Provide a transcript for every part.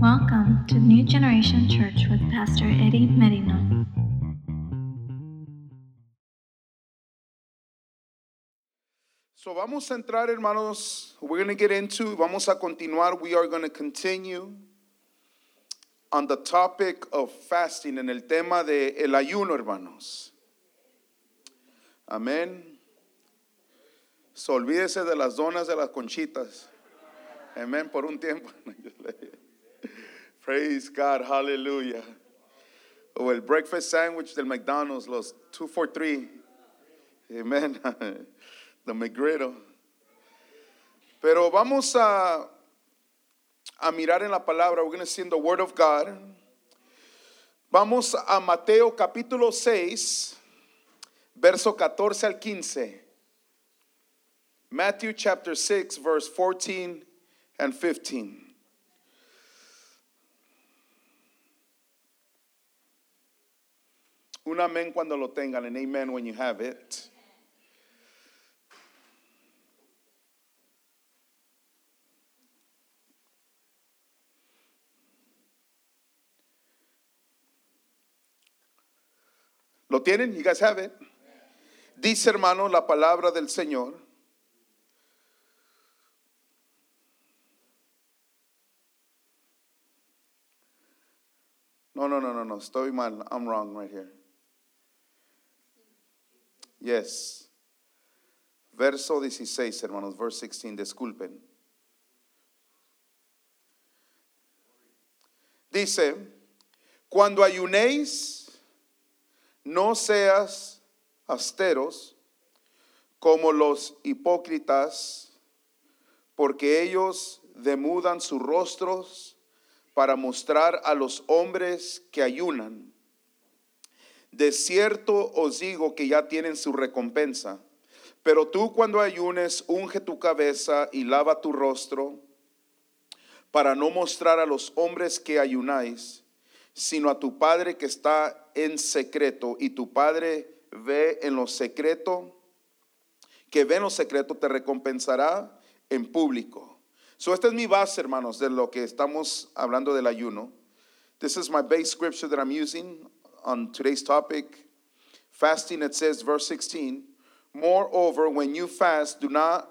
Welcome to New Generation Church with Pastor Eddie Merino. So vamos a entrar, hermanos. We're going to get into, vamos a continuar. We are going to continue on the topic of fasting, en el tema de el ayuno, hermanos. Amén. So olvídese de las donas de las conchitas. Amén, por un tiempo. Praise God, hallelujah. O el breakfast sandwich del McDonald's, los two for three. Amen. The McGriddle. Pero vamos a, a mirar en la palabra. We're going to see in the Word of God. Vamos a Mateo capítulo 6, verso 14 al 15. Matthew chapter 6, verse 14 and 15. Un amén cuando lo tengan, and amen when you have it. ¿Lo tienen? You guys have it. Dice, hermano, la palabra del Señor. No, no, no, no, no. Estoy mal. I'm wrong right here. Yes. Verso 16, hermanos. Verse 16. Disculpen. Dice, cuando ayunéis, no seas austeros como los hipócritas, porque ellos demudan sus rostros para mostrar a los hombres que ayunan. De cierto os digo que ya tienen su recompensa. Pero tú cuando ayunes, unge tu cabeza y lava tu rostro, para no mostrar a los hombres que ayunáis, sino a tu Padre que está en secreto, y tu Padre ve en lo secreto, que ve en lo secreto, te recompensará en público. So, esta es mi base, hermanos, de lo que estamos hablando del ayuno. This is my base scripture that I'm using on today's topic. Fasting, it says, verse 16, Moreover, when you fast, do not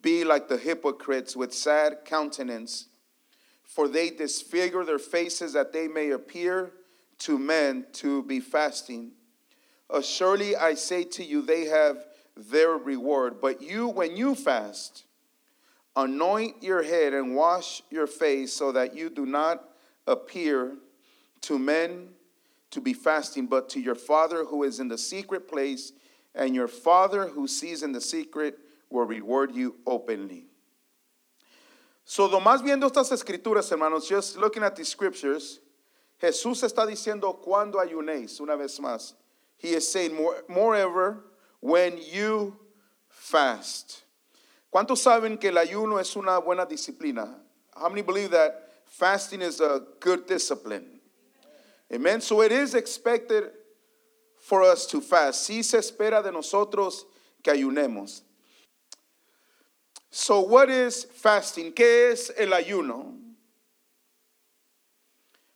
be like the hypocrites with sad countenance, for they disfigure their faces that they may appear to men to be fasting. Surely I say to you, they have their reward. But you, when you fast, anoint your head and wash your face so that you do not appear to men to be fasting, but to your Father who is in the secret place, and your Father who sees in the secret will reward you openly. So, más viendo estas escrituras, hermanos, just looking at the scriptures, Jesús está diciendo cuando ayunéis, una vez más. He is saying, moreover, when you fast. ¿Cuántos saben que el ayuno es una buena disciplina? How many believe that fasting is a good discipline? Amen. So it is expected for us to fast. Sí se espera de nosotros que ayunemos. So what is fasting? ¿Qué es el ayuno?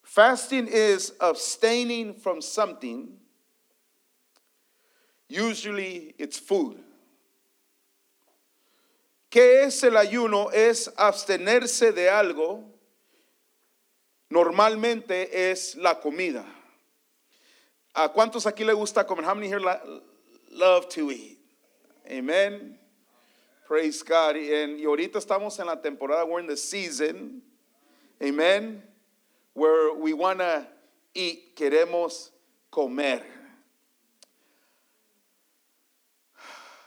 Fasting is abstaining from something. Usually it's food. ¿Qué es el ayuno? Es abstenerse de algo. Normalmente es la comida. ¿A cuántos aquí le gusta comer? How many here love to eat? Amen. Praise God. Y, ahorita estamos en la temporada, we're in the season. Amen. Where we want to eat, queremos comer.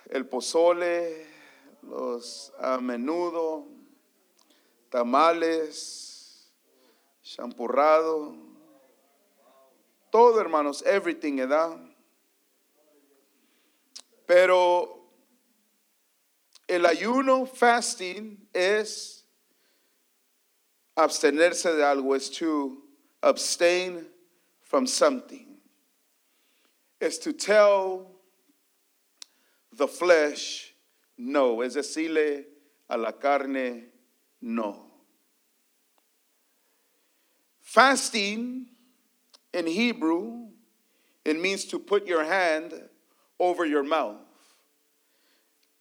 El pozole, los a menudo, tamales, champurrado, todo hermanos, everything, ¿verdad? Pero el ayuno, fasting, es abstenerse de algo, es to abstain from something. Es to tell the flesh no, es decirle a la carne no. Fasting in Hebrew, it means to put your hand over your mouth.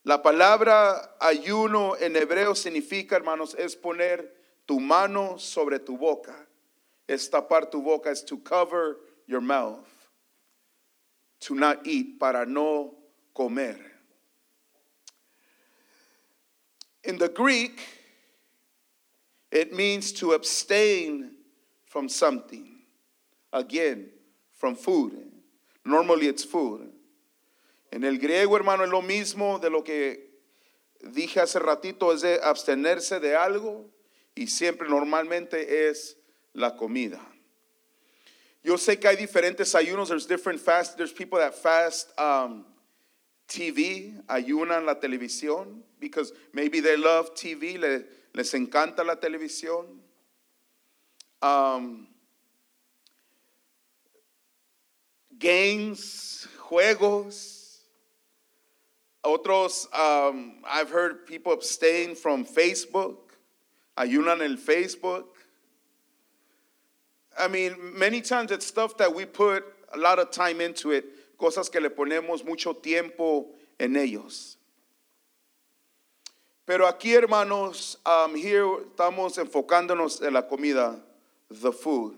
La palabra ayuno en hebreo significa, hermanos, es poner tu mano sobre tu boca. Es tapar tu boca, es to cover your mouth. To not eat, para no comer. In the Greek, it means to abstain from something. Again, from food. Normally it's food. En el griego, hermano, es lo mismo de lo que dije hace ratito, es de abstenerse de algo y siempre normalmente es la comida. Yo sé que hay diferentes ayunos. There's different fast. There's people that fast um, TV, ayunan la televisión, because maybe they love TV, le, les encanta la televisión. Um, games, juegos. Otros, um, I've heard people abstain from Facebook, ayunan el Facebook. I mean, many times it's stuff that we put a lot of time into it, cosas que le ponemos mucho tiempo en ellos. Pero aquí, hermanos, um, here estamos enfocándonos en la comida, the food.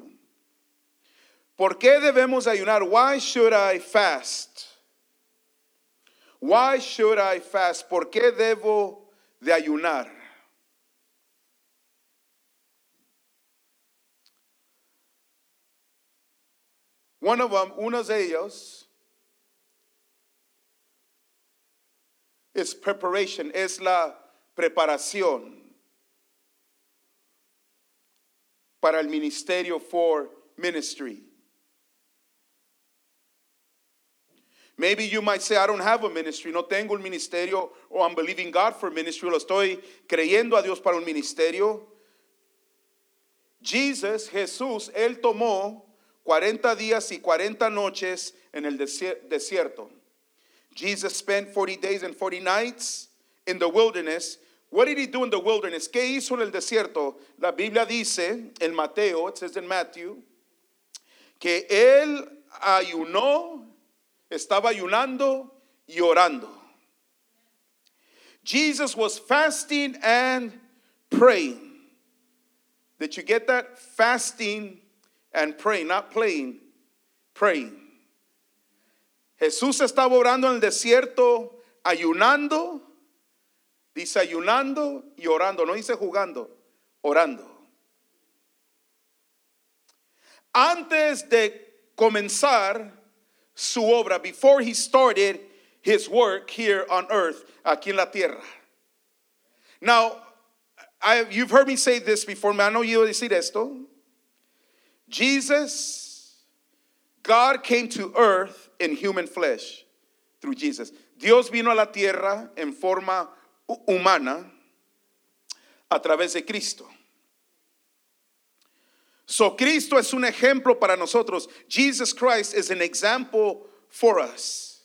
¿Por qué debemos ayunar? Why should I fast? Why should I fast? ¿Por qué debo de ayunar? One of them, unos de ellos, es preparation, es la preparación para el ministerio for ministry. Maybe you might say, I don't have a ministry, no tengo un ministerio, or I'm believing God for ministry, lo estoy creyendo a Dios para un ministerio. Jesus, Jesús, Él tomó 40 días y 40 noches en el desierto. Jesus spent 40 days and 40 nights in the wilderness. What did he do in the wilderness? ¿Qué hizo en el desierto? La Biblia dice en Mateo, it says in Matthew, que él ayunó estaba ayunando y orando. Jesus was fasting and praying. Did you get that? Fasting and praying, not playing, praying. Jesús estaba orando en el desierto, ayunando, dice ayunando y orando, no dice jugando, orando. Antes de comenzar su obra before he started his work here on earth, aquí en la tierra. Now, I, you've heard me say this before, me han oído decir esto. Jesus, God came to earth in human flesh through Jesus. Dios vino a la tierra en forma humana a través de Cristo. So Cristo es un ejemplo para nosotros. Jesus Christ is an example for us.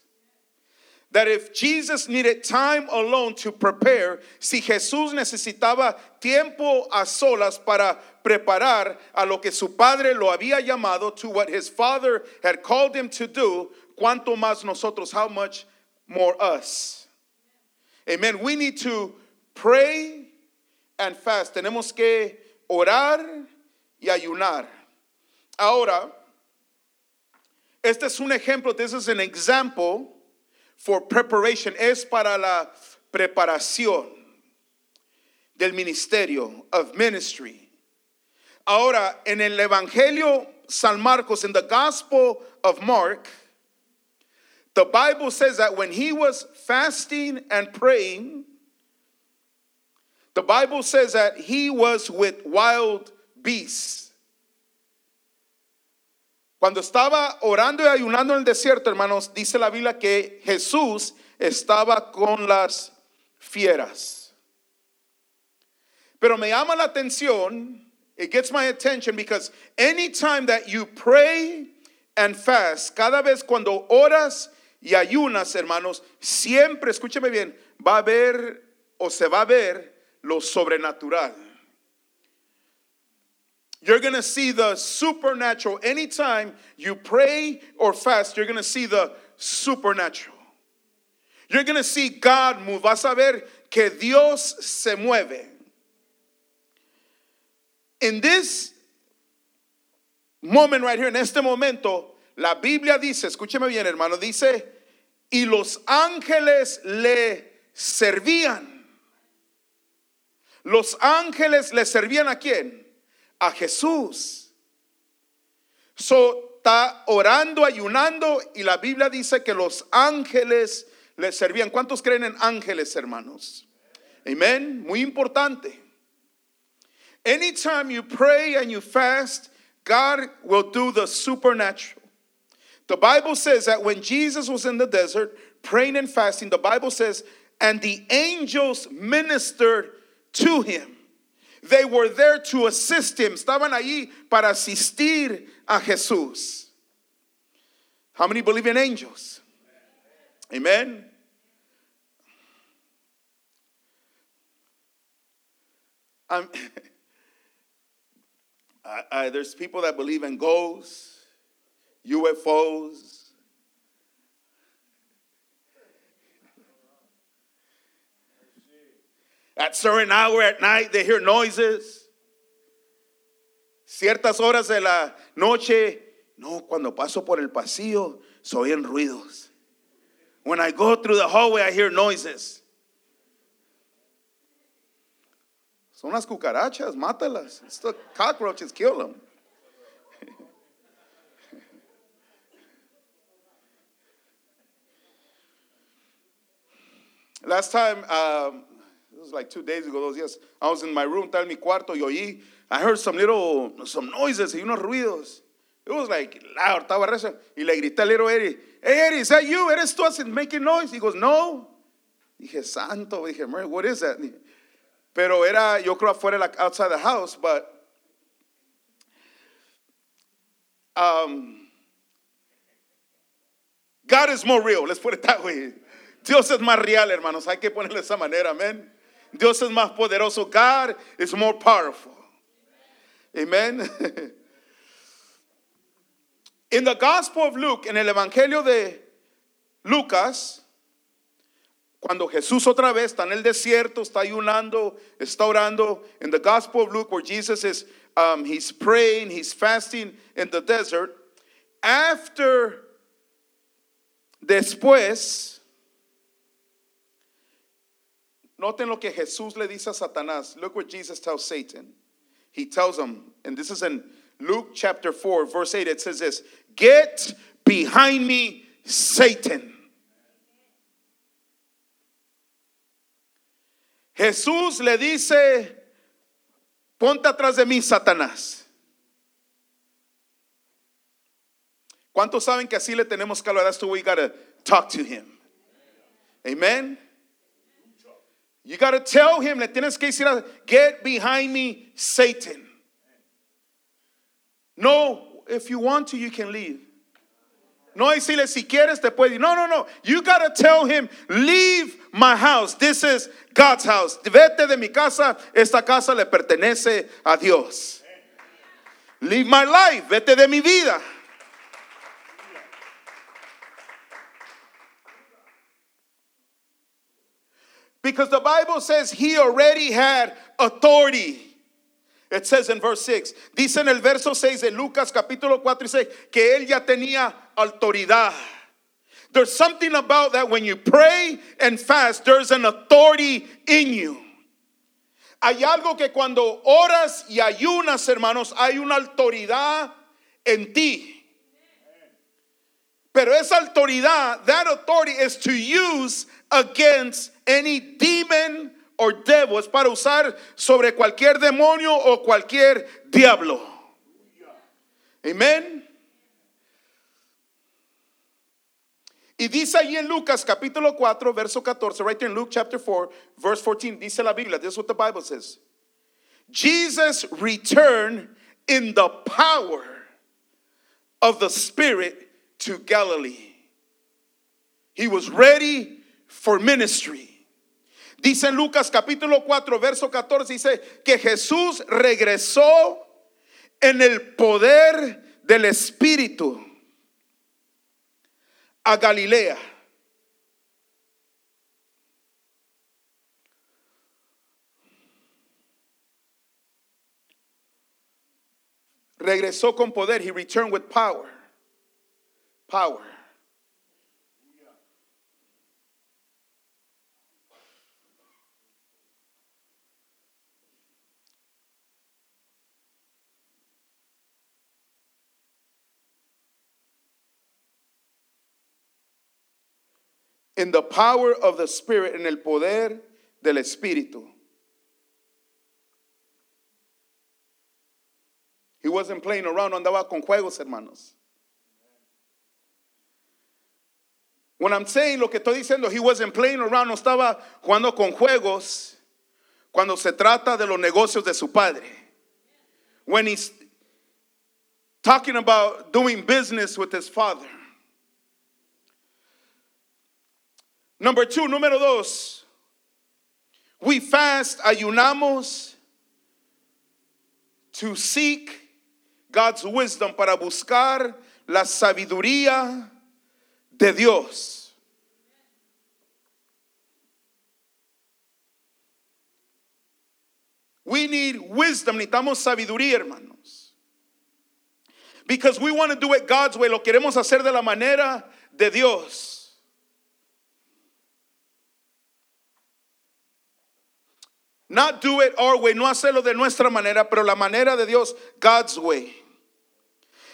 That if Jesus needed time alone to prepare, si Jesús necesitaba tiempo a solas para preparar a lo que su padre lo había llamado to what his father had called him to do, cuanto más nosotros, how much more us. Amen. We need to pray and fast. Tenemos que orar y ayunar. Ahora, este es un ejemplo, this is an example for preparation, es para la preparación del ministerio, of ministry. Ahora, en el Evangelio San Marcos, in the Gospel of Mark, the Bible says that when he was fasting and praying, the Bible says that he was with wild beasts. Cuando estaba orando y ayunando en el desierto, hermanos, dice la Biblia que Jesús estaba con las fieras. Pero me llama la atención, it gets my attention because anytime that you pray and fast, cada vez cuando oras y ayunas, hermanos, siempre, escúcheme bien, va a ver o se va a ver lo sobrenatural. You're going to see the supernatural. Anytime you pray or fast, you're going to see the supernatural. You're going to see God move. Vas a ver que Dios se mueve. In this moment right here, en este momento, la Biblia dice, escúcheme bien hermano, dice, y los ángeles le servían. Los ángeles le servían a quién? A Jesús. So, está orando, ayunando y la Biblia dice que los ángeles le servían. ¿Cuántos creen en ángeles, hermanos? Amén. Muy importante. Anytime you pray and you fast, God will do the supernatural. The Bible says that when Jesus was in the desert praying and fasting, the Bible says, and the angels ministered to him. They were there to assist him. Estaban allí para asistir a Jesús. How many believe in angels? Amen. I, there's people that believe in ghosts, UFOs. At certain hour at night, they hear noises. Ciertas horas de la noche, no, cuando paso por el pasillo, se oyen ruidos. When I go through the hallway, I hear noises. Son las cucarachas, mátalas. It's the cockroaches, kill them. Last time, um, it was like two days ago, those years, I was in my room, estaba en mi cuarto, y oí, I heard some little, some noises y unos ruidos. It was like loud, estaba rezando. Y le grité al little Eddie, hey Eddie, is that you? ¿Eres tú making noise? He goes, no. Dije, santo. Dije, Mary, what is that? Pero era, yo creo, afuera, like outside the house, but um, God is more real, let's put it that way. Dios es más real, hermanos. Hay que ponerle de esa manera, amén. Dios es más poderoso. God is more powerful. Amen. In the Gospel of Luke, en el Evangelio de Lucas, cuando Jesús otra vez está en el desierto, está ayunando, está orando, in the Gospel of Luke, where Jesus is, um, he's praying, he's fasting in the desert. After, después, noten lo que Jesús le dice a Satanás. Look what Jesus tells Satan. He tells him, and this is in Luke chapter 4, verse 8, it says this Get behind me, Satan. Jesús le dice, ponte atrás de mí, Satanás. ¿Cuántos saben que así le tenemos que hablar? That's the way gotta talk to him. Amen. You gotta tell him, le tienes que decir, get behind me, Satan. No, if you want to, you can leave. No decirle si quieres te puede ir. No, no, no. You gotta tell him, leave my house. This is God's house. Vete de mi casa. Esta casa le pertenece a Dios. Leave my life. Vete de mi vida. Because the Bible says he already had authority. It says in verse 6, dice en el verso 6 de Lucas capítulo 4 y 6 que él ya tenía autoridad. There's something about that when you pray and fast, there's an authority in you. Hay algo que cuando oras y ayunas, hermanos, hay una autoridad en ti. Pero esa autoridad, that authority is to use against any demon or devil. Es para usar sobre cualquier demonio o cualquier diablo. Amén. Y dice ahí en Lucas capítulo 4, verso 14, right there in Luke chapter 4, verse 14, dice la Biblia, this is what the Bible says. Jesus returned in the power of the Spirit to Galilee. He was ready for ministry. Dice Lucas capítulo 4, verso 14, dice que Jesús regresó en el poder del Espíritu a Galilea. Regresó con poder. He returned with power. Power. In the power of the Spirit, en el poder del Espíritu. He wasn't playing around, no andaba con juegos, hermanos. When I'm saying lo que estoy diciendo, he wasn't playing around, no estaba jugando con juegos cuando se trata de los negocios de su padre. When he's talking about doing business with his father. Number two, número dos. We fast, ayunamos to seek God's wisdom para buscar la sabiduría de Dios. We need wisdom, necesitamos sabiduría, hermanos. Because we want to do it God's way, lo queremos hacer de la manera de Dios. Not do it our way, no hacerlo de nuestra manera, pero la manera de Dios, God's way.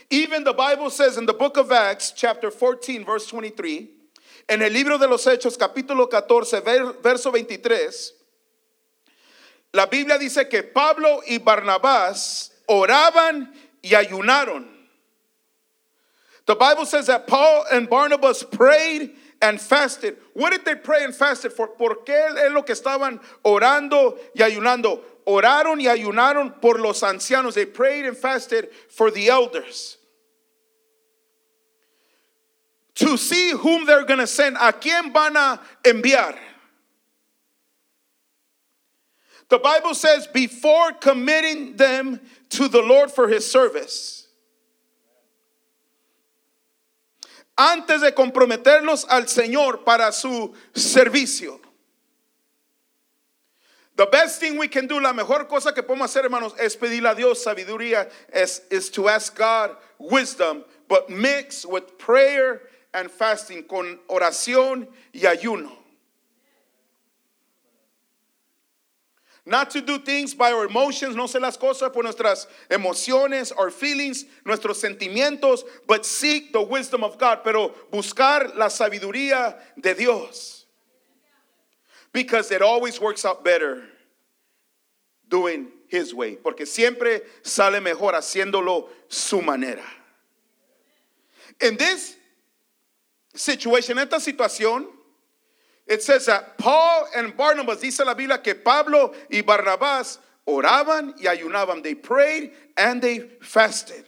Even the Bible says in the book of Acts, chapter 14, verse 23, en el libro de los Hechos, capítulo 14, ver- verso 23, la Biblia dice que Pablo y Barnabás oraban y ayunaron. The Bible says that Paul and Barnabas prayed and fasted. What did they pray and fasted for? ¿Por qué es lo que estaban orando y ayunando? Oraron y ayunaron por los ancianos. They prayed and fasted for the elders. To see whom they're going to send. ¿A quién van a enviar? The Bible says before committing them to the Lord for his service. Antes de comprometerlos al Señor para su servicio. The best thing we can do, la mejor cosa que podemos hacer, hermanos, es pedirle a Dios sabiduría, es, is to ask God wisdom, but mix with prayer and fasting, con oración y ayuno. Not to do things by our emotions, no hacer las cosas por nuestras emociones, our feelings, nuestros sentimientos, but seek the wisdom of God, pero buscar la sabiduría de Dios. Because it always works out better doing His way, porque siempre sale mejor haciéndolo su manera. In this situation, esta situación, It says that Paul and Barnabas, dice la Biblia que Pablo y Barnabás oraban y ayunaban. They prayed and they fasted.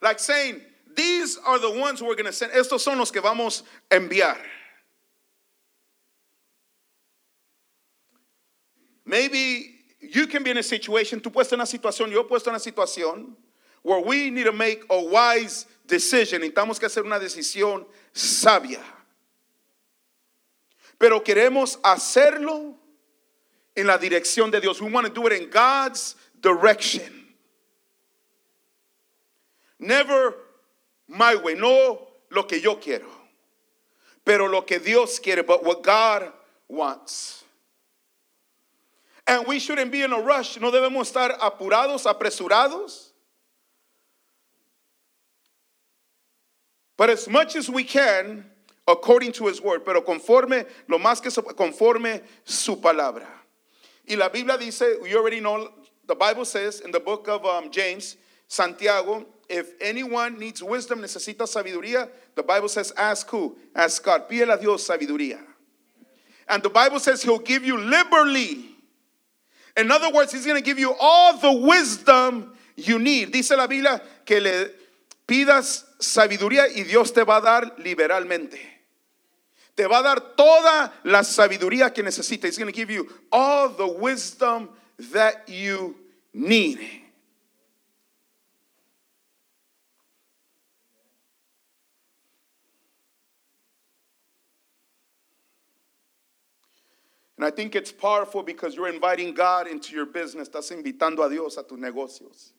Like saying, these are the ones we're going to send. Estos son los que vamos a enviar. Maybe you can be in a situation, tú puedes en una situación, yo he puesto en una situación where we need to make a wise decision. Necesitamos que hacer una decisión sabia. Pero queremos hacerlo en la dirección de Dios. We want to do it in God's direction. Never my way, no lo que yo quiero, pero lo que Dios quiere, but what God wants. And we shouldn't be in a rush, no debemos estar apurados, apresurados. But as much as we can, according to his word, pero conforme, lo más que conforme su palabra. Y la Biblia dice, you already know, the Bible says in the book of um, James, Santiago, if anyone needs wisdom, necesita sabiduría, the Bible says, ask who? Ask God. Pídele a Dios sabiduría. And the Bible says he'll give you liberally. In other words, he's going to give you all the wisdom you need. Dice la Biblia que le pidas sabiduría y Dios te va a dar liberalmente. Te va a dar toda la sabiduría que necesitas. He's going to give you all the wisdom that you need. And I think it's powerful because you're inviting God into your business. Estás invitando a Dios a tus negocios.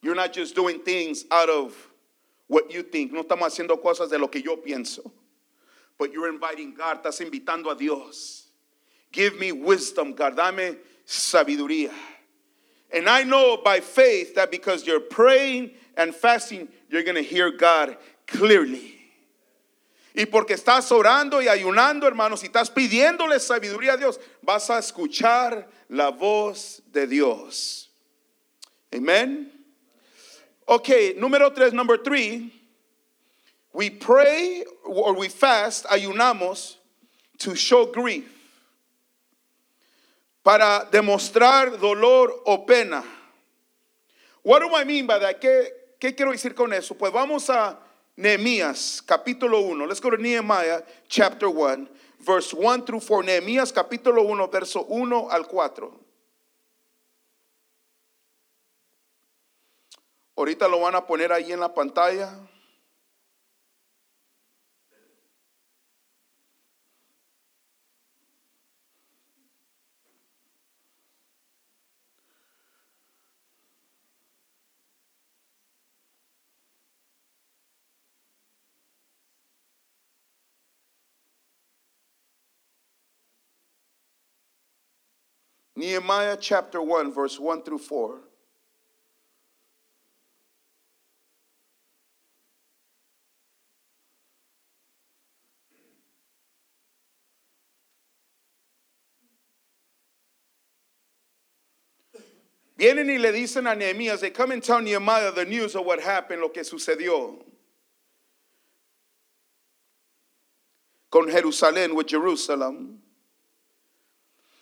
You're not just doing things out of what you think. No estamos haciendo cosas de lo que yo pienso. But you're inviting God. Estás invitando a Dios. Give me wisdom, God. Sabiduría. And I know by faith that because you're praying and fasting, you're going to hear God clearly. Y porque estás orando y ayunando, hermanos, y estás pidiéndole sabiduría a Dios, vas a escuchar la voz de Dios. Amen. Okay, número tres, number three. We pray or we fast, ayunamos to show grief. Para demostrar dolor o pena. What do I mean by that? ¿Qué, qué quiero decir con eso? Pues vamos a Nehemías capítulo 1. Let's go to Nehemiah chapter 1, verse 1 through 4. Nehemías capítulo 1, verso 1 al 4. Ahorita lo van a poner ahí en la pantalla. Nehemiah chapter 1, verse 1 through 4. Vienen y le dicen a Nehemías, they come and tell Nehemiah the news of what happened, lo que sucedió con Jerusalén, with Jerusalem.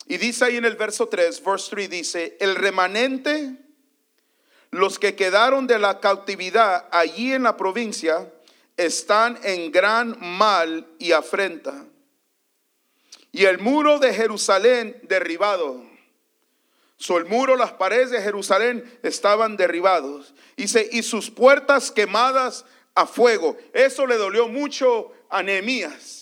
Y dice ahí en el verso 3, verse 3 dice, el remanente, los que quedaron de la cautividad allí en la provincia, están en gran mal y afrenta. Y el muro de Jerusalén derribado. So el muro, las paredes de Jerusalén estaban derribados. Dice, y sus puertas quemadas a fuego. Eso le dolió mucho a Nehemías.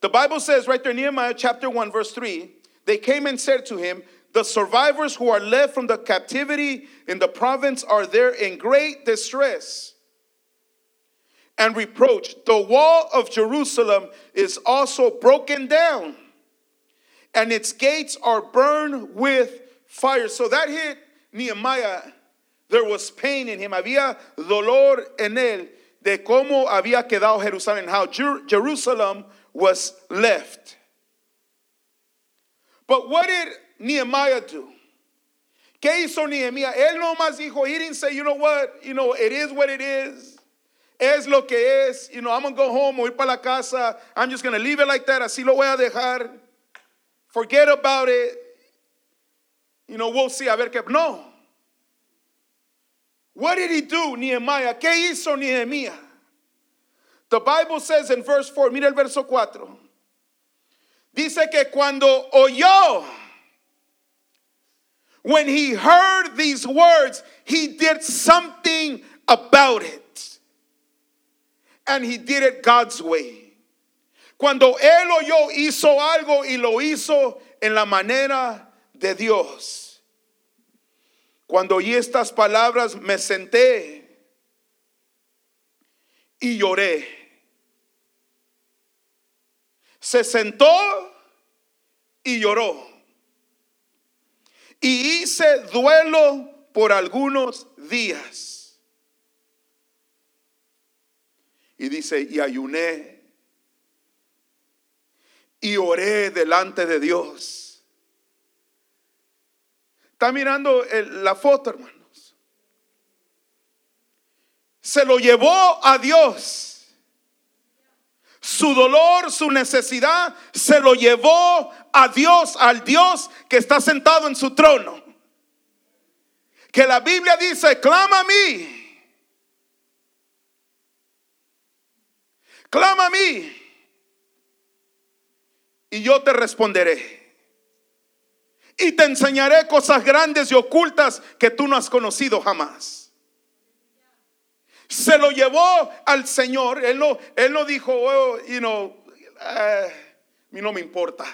The Bible says right there, Nehemiah chapter 1, verse 3, they came and said to him, The survivors who are left from the captivity in the province are there in great distress and reproach. The wall of Jerusalem is also broken down, and its gates are burned with fire. So that hit Nehemiah. There was pain in him. Había dolor en él de cómo había quedado Jerusalén, how Jer- Jerusalem was left. But what did Nehemiah do? ¿Qué hizo Nehemiah? Él dijo, he didn't say, you know what, you know, it is what it is. Es lo que es, you know, I'm gonna go home para la casa. I'm just gonna leave it like that. Así lo voy a dejar. Forget about it. You know, we'll see. A ver qué. No. What did he do, Nehemiah? ¿Qué hizo Nehemiah? The Bible says in verse 4, mira el verso 4. Dice que cuando oyó, when he heard these words, he did something about it. And he did it God's way. Cuando él oyó, hizo algo y lo hizo en la manera de Dios. Cuando oí estas palabras, me senté y lloré. Se sentó y lloró. Y hice duelo por algunos días. Y dice, y ayuné y oré delante de Dios. Está mirando la foto, hermanos. Se lo llevó a Dios. Su dolor, su necesidad, se lo llevó a Dios, al Dios que está sentado en su trono. Que la Biblia dice, clama a mí. Clama a mí. Y yo te responderé. y te enseñaré cosas grandes y ocultas que tú no has conocido jamás. Se lo llevó al Señor. Él no, él no dijo, oh, eh, a mí no me importa.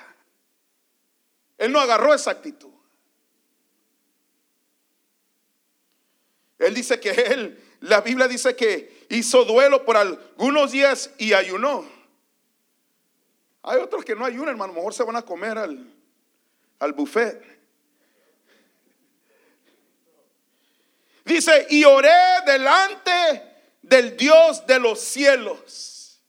Él no agarró esa actitud. Él dice que él, la Biblia dice que hizo duelo por algunos días y ayunó. Hay otros que no ayunan, hermano. A lo mejor se van a comer al, al buffet. Dice, y oré delante del Dios de los cielos.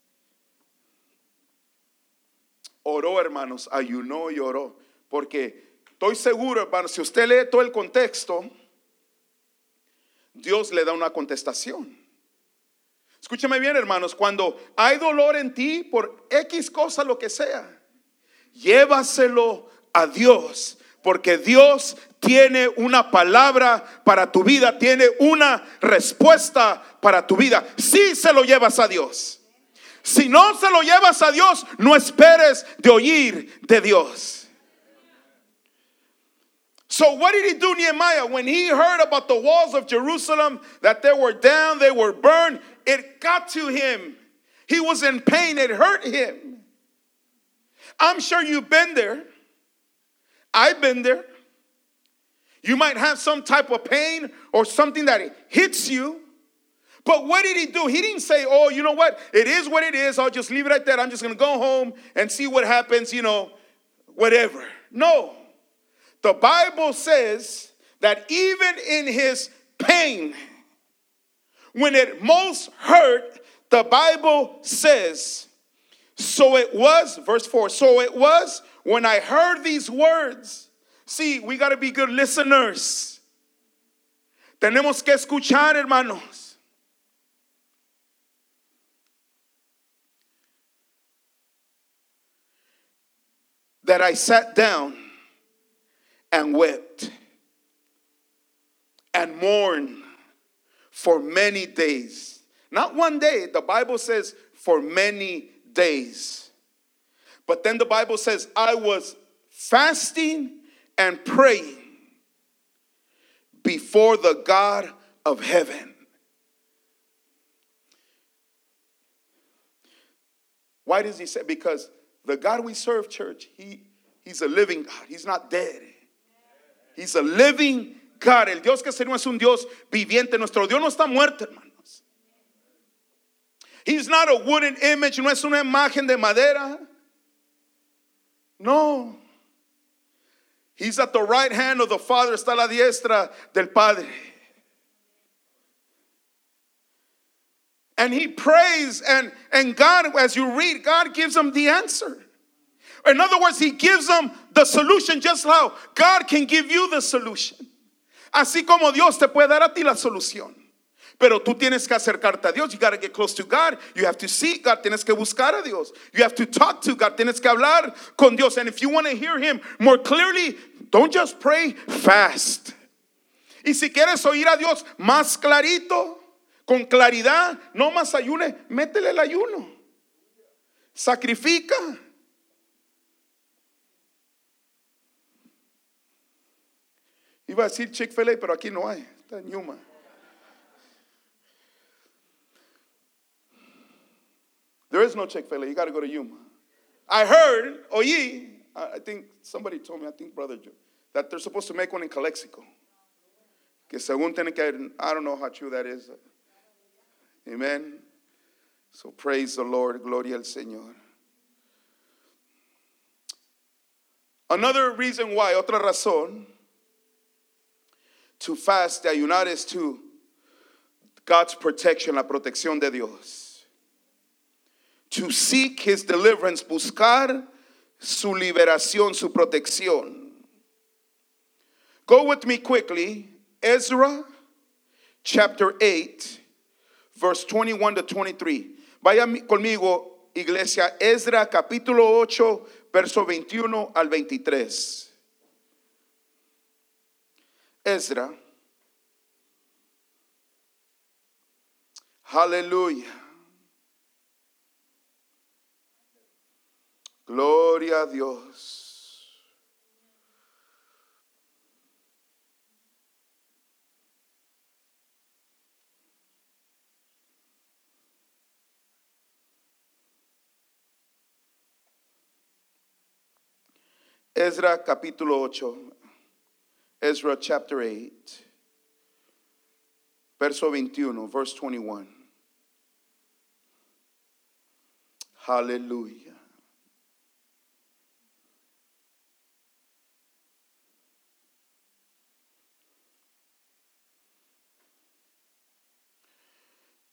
Oró, hermanos, ayunó y oró. Porque estoy seguro, hermanos, si usted lee todo el contexto, Dios le da una contestación. Escúchame bien, hermanos, cuando hay dolor en ti por X cosa, lo que sea, llévaselo a Dios, porque Dios tiene una palabra para tu vida, tiene una respuesta para tu vida. Si se lo llevas a Dios. Si no se lo llevas a Dios, no esperes de oír de Dios. So what did he do Nehemiah when he heard about the walls of Jerusalem that they were down, they were burned, it got to him. He was in pain, it hurt him. I'm sure you've been there. I've been there. You might have some type of pain or something that hits you. But what did he do? He didn't say, oh, you know what? It is what it is. I'll just leave it at that. I'm just going to go home and see what happens, you know, whatever. No. The Bible says that even in his pain, when it most hurt, the Bible says, so it was, verse 4, so it was when I heard these words, see, we got to be good listeners. Tenemos que escuchar, hermanos. That I sat down and wept and mourned for many days. Not one day, the Bible says for many days. But then the Bible says, I was fasting and praying before the God of heaven. Why does he say? Because the God we serve, church, he, he's a living God. He's not dead. He's a living God. El Dios que tenemos es un Dios viviente. Nuestro Dios no está muerto, hermanos. He's not a wooden image, no es una imagen de madera. No. He's at the right hand of the Father, está a la diestra del Padre. And he prays, and, and God, as you read, God gives him the answer. In other words, he gives them the solution, just how God can give you the solution. Así como Dios te puede dar a ti la solución. Pero tú tienes que acercarte a Dios. You got to get close to God. You have to seek God. Tienes que buscar a Dios. You have to talk to God. Tienes que hablar con Dios. And if you want to hear Him more clearly, don't just pray fast. Y si quieres oír a Dios más clarito, con claridad, no más ayune, métele el ayuno. Sacrifica. Iba a decir Chick-fil-A, pero aquí no hay. Está en Yuma. There is no Chick fil A. You got to go to Yuma. I heard, oí, I think somebody told me, I think Brother Joe, that they're supposed to make one in Calexico. Que según tienen que, I don't know how true that is. Amen. So praise the Lord. Gloria al Señor. Another reason why, otra razón, to fast, ayunar is to God's protection, la protección de Dios to seek his deliverance, buscar su liberación, su protección. Go with me quickly, Ezra chapter 8, verse 21 to 23. Vaya conmigo, iglesia, Ezra capítulo 8, verso 21 al 23. Ezra. Aleluya. Gloria a Dios. Ezra capítulo 8, Ezra chapter 8, verso 21, verse 21. Hallelujah.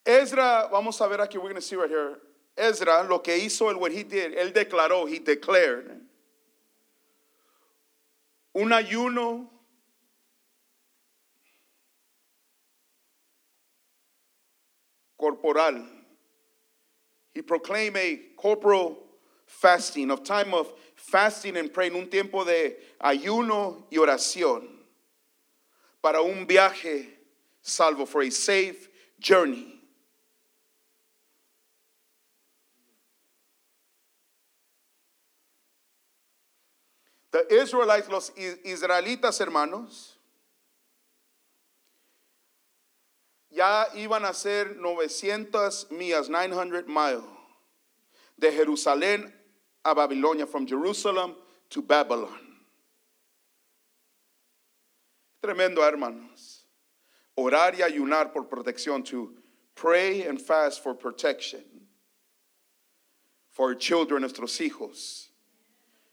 Ezra, vamos a ver aquí, we're going to see right here. Ezra, lo que hizo, el what he did, él declaró, he declared, un ayuno corporal. He proclaimed a corporal fasting, of time of fasting and praying, un tiempo de ayuno y oración para un viaje salvo, for a safe journey. The Israelites, los israelitas hermanos, ya iban a hacer 900 millas, 900 miles, de Jerusalén a Babilonia, from Jerusalem to Babylon. Tremendo, hermanos. Orar y ayunar por protección, to pray and fast for protection for our children, nuestros hijos.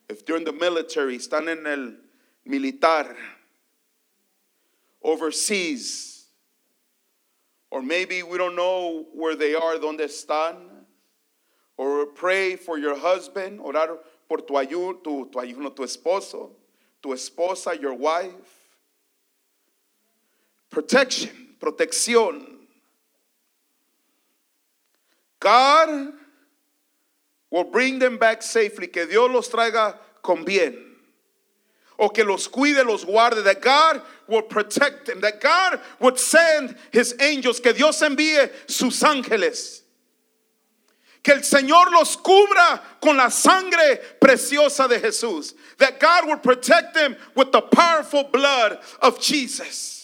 If they're in the military, están en el militar, overseas, or maybe we don't know where they are, donde están, or pray for your husband, orar por tu ayuno, tu, tu ayuno, tu esposo, tu esposa, your wife. Protection, protección. God will bring them back safely, que Dios los traiga con bien. O que los cuide, los guarde, that God will protect them, that God would send his angels, que Dios envíe sus ángeles. Que el Señor los cubra con la sangre preciosa de Jesús. That God would protect them with the powerful blood of Jesus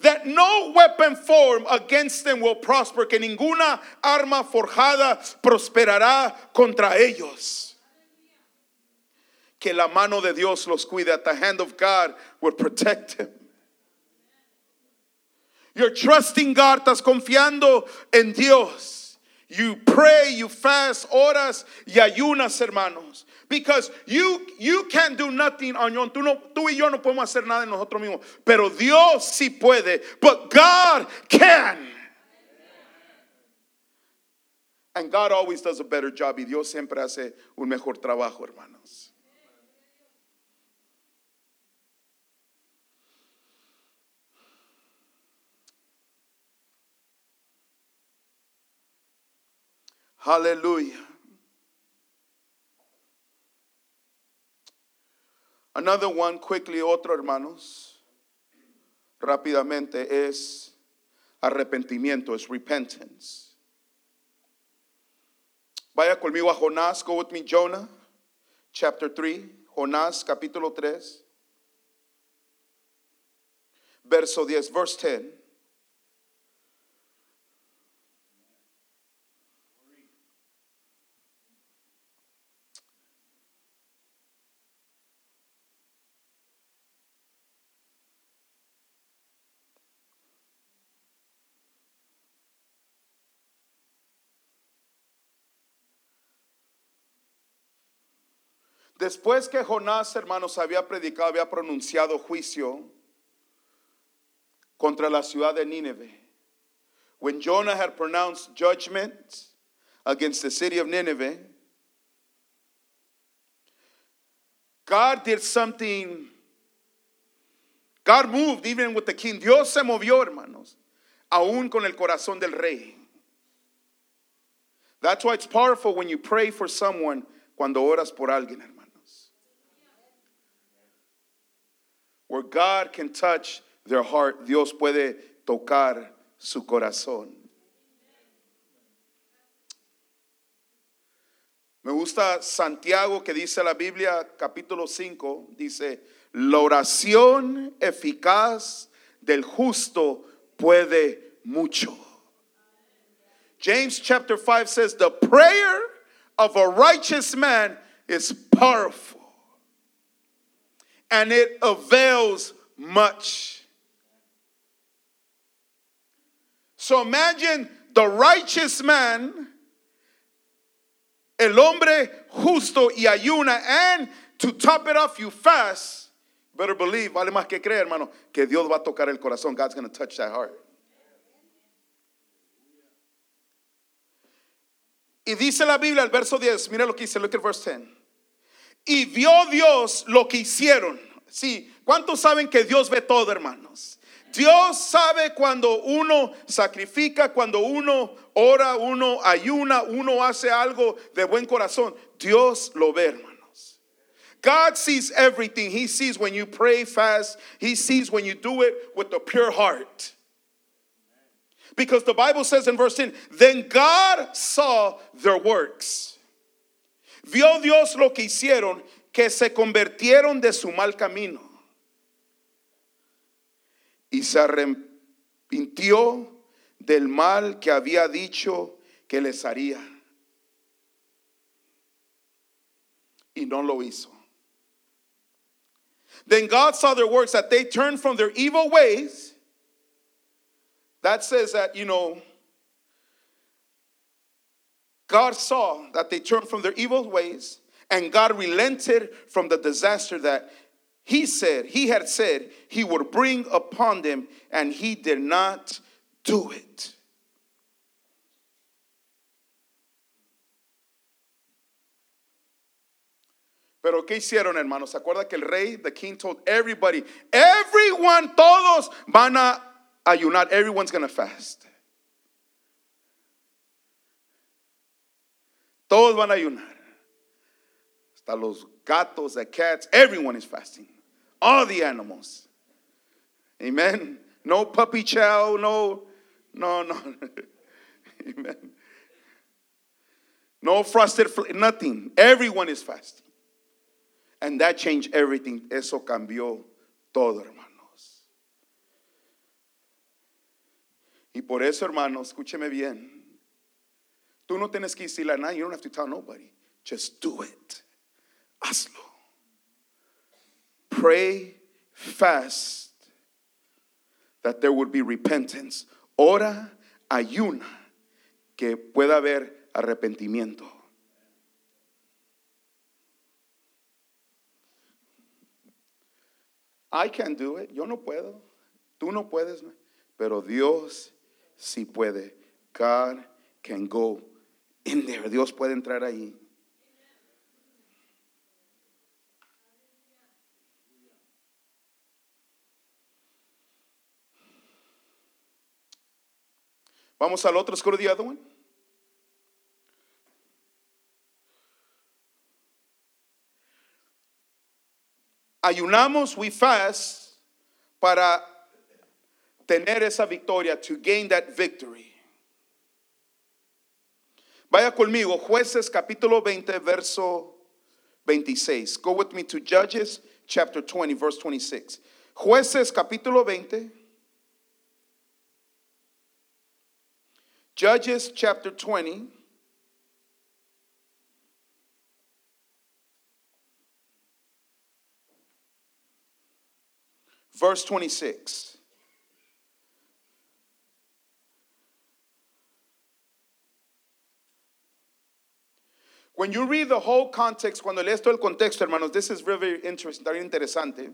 that no weapon formed against them will prosper, que ninguna arma forjada prosperará contra ellos. Que la mano de Dios los cuide, that the hand of God will protect them. You're trusting God, estás confiando en Dios. You pray, you fast, oras y ayunas, hermanos. Because you, you can't do nothing on your own. Tú, y yo no podemos hacer nada en nosotros mismos. Pero Dios sí puede. But God can. And God always does a better job. Y Dios siempre hace un mejor trabajo, hermanos. Hallelujah. Another one, quickly, otro hermanos, rápidamente, es arrepentimiento, es repentance. Vaya conmigo a Jonás, go with me, Jonah, chapter 3, Jonás, capítulo 3, verso 10, verse 10. Después que Jonás, hermanos, había predicado, había pronunciado juicio contra la ciudad de Nínive. When Jonah had pronounced judgment against the city of Nineveh, God did something. God moved even with the king. Dios se movió, hermanos, aún con el corazón del rey. That's why it's powerful when you pray for someone cuando oras por alguien, hermanos. Where God can touch their heart, Dios puede tocar su corazón. Me gusta Santiago que dice la Biblia capítulo 5, dice, la oración eficaz del justo puede mucho. James chapter 5 says, the prayer of a righteous man is powerful. And it avails much. So imagine the righteous man, el hombre justo y ayuna, and to top it off, you fast. Better believe, vale más que creer, hermano, que Dios va a tocar el corazón. God's going to touch that heart. Y dice la Biblia, el verso 10, mira lo que dice, look at verse 10. Y vio Dios lo que hicieron. Sí, ¿cuántos saben que Dios ve todo, hermanos? Dios sabe cuando uno sacrifica, cuando uno ora, uno ayuna, uno hace algo de buen corazón. Dios lo ve, hermanos. God sees everything. He sees when you pray fast. He sees when you do it with a pure heart. Because the Bible says in verse 10, then God saw their works. Vio Dios lo que hicieron, que se convirtieron de su mal camino. Y se arrepintió del mal que había dicho que les haría. Y no lo hizo. Then God saw their works, that they turned from their evil ways that says that, you know, God saw that they turned from their evil ways and God relented from the disaster that he said, he had said he would bring upon them, and he did not do it. Pero ¿qué hicieron, hermanos? ¿Se acuerda que el rey, the king told everybody, everyone, todos van a ayunar, everyone's going to fast. Todos van a ayunar. Hasta los gatos, the cats, everyone is fasting. All the animals. Amen. No puppy chow, no, no, no. Amen. No frosted, nothing. Everyone is fasting. And that changed everything. Eso cambió todo, hermanos. Y por eso, hermanos, escúcheme bien. Tú no tienes que decirle a. You don't have to tell nobody. Just do it. Hazlo. Pray fast that there would be repentance. Ora, ayuna, que pueda haber arrepentimiento. I can't do it. Yo no puedo. Tú no puedes. Pero Dios sí puede. God can go in there. Dios puede entrar ahí. Vamos al otro. Let's the. Ayunamos, we fast para tener esa victoria, to gain that victory. Vaya conmigo, jueces capítulo 20, verso 26. Go with me to Judges chapter 20, verse 26. Jueces capítulo 20. Judges chapter 20. Verse 26. When you read the whole context, cuando lees todo el contexto, hermanos, this is very, interesting, very interesante.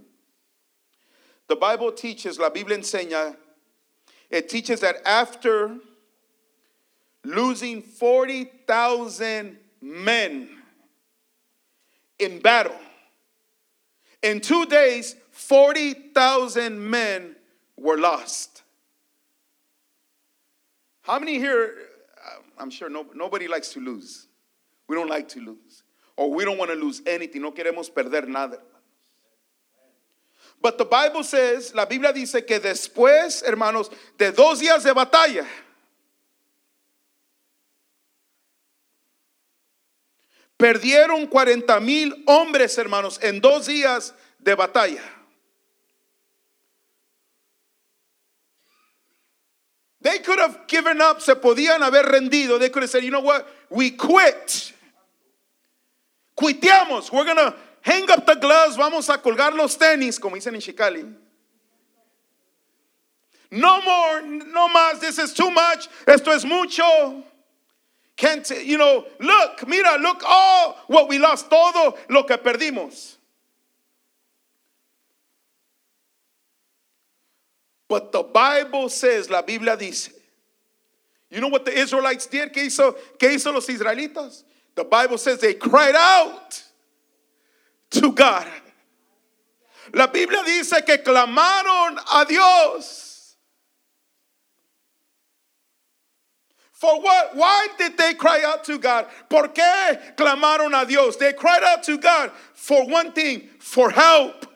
The Bible teaches, la Biblia enseña, it teaches that after losing 40,000 men in battle, in two days, 40,000 men were lost. How many here, uh, I'm sure no, nobody likes to lose. We don't like to lose. Or we don't want to lose anything. No queremos perder nada. But the Bible says, la Biblia dice que después, hermanos, de dos días de batalla, perdieron 40 mil hombres, hermanos, en dos días de batalla. They could have given up, se podían haber rendido. They could have said, you know what, we quit. Quiteamos. We're gonna, hang up the gloves, vamos a colgar los tenis, como dicen en Chicali. No more, no más, this is too much, esto es mucho. Can't, you know, look, mira, look all what we lost, todo lo que perdimos. But the Bible says, la Biblia dice, you know what the Israelites did? ¿Qué hizo, qué hizo los israelitas? The Bible says they cried out to God. La Biblia dice que clamaron a Dios. For what? Why did they cry out to God? ¿Por qué clamaron a Dios? They cried out to God for one thing, for help.